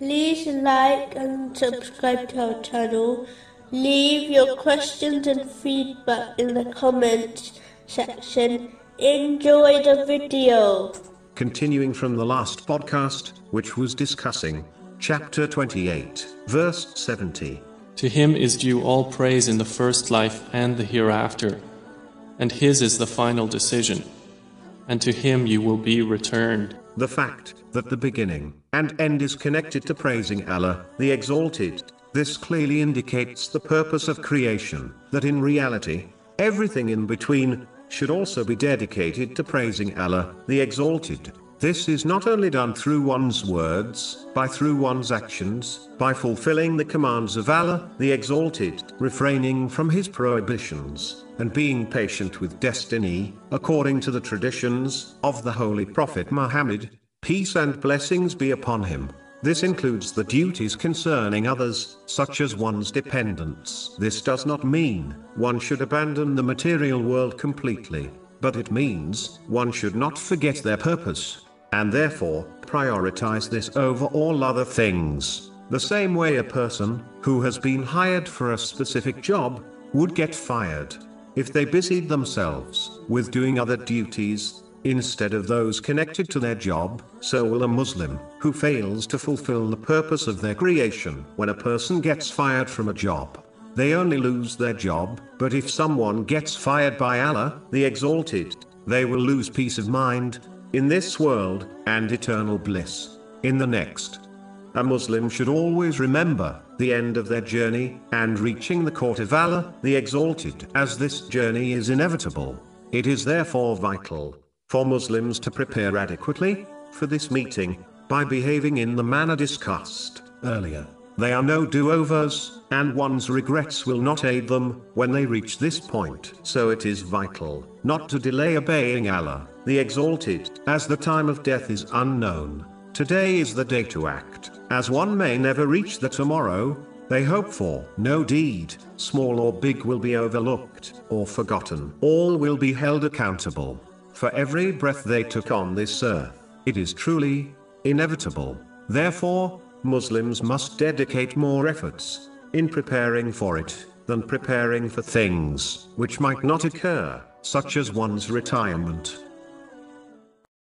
like and subscribe to our channel. Leave your questions and feedback in the comments section. Enjoy the video. Continuing from the last podcast, which was discussing chapter 28, verse 70. To him is due all praise in the first life and the hereafter, and his is the final decision, and to him you will be returned. The fact that the beginning and end is connected to praising Allah, the Exalted, this clearly indicates the purpose of creation, that in reality, everything in between should also be dedicated to praising Allah, the Exalted. This is not only done through one's words, by through one's actions, by fulfilling the commands of Allah, the Exalted, refraining from His prohibitions, and being patient with destiny, according to the traditions of the Holy Prophet Muhammad, peace and blessings be upon him. This includes the duties concerning others, such as one's dependents. This does not mean one should abandon the material world completely, but it means one should not forget their purpose, and therefore prioritize this over all other things. The same way a person who has been hired for a specific job would get fired if they busied themselves with doing other duties instead of those connected to their job, so will a Muslim who fails to fulfill the purpose of their creation. When a person gets fired from a job, they only lose their job, but if someone gets fired by Allah, the Exalted, they will lose peace of mind in this world and eternal bliss in the next. A Muslim should always remember the end of their journey and reaching the court of Allah, the Exalted, as this journey is inevitable. It is therefore vital for Muslims to prepare adequately for this meeting by behaving in the manner discussed earlier. They are no do-overs, and one's regrets will not aid them when they reach this point. So it is vital not to delay obeying Allah, the Exalted, as the time of death is unknown. Today is the day to act, as one may never reach the tomorrow they hope for. No deed, small or big, will be overlooked or forgotten. All will be held accountable for every breath they took on this earth. It is truly inevitable. Therefore, Muslims must dedicate more efforts in preparing for it than preparing for things which might not occur, such as one's retirement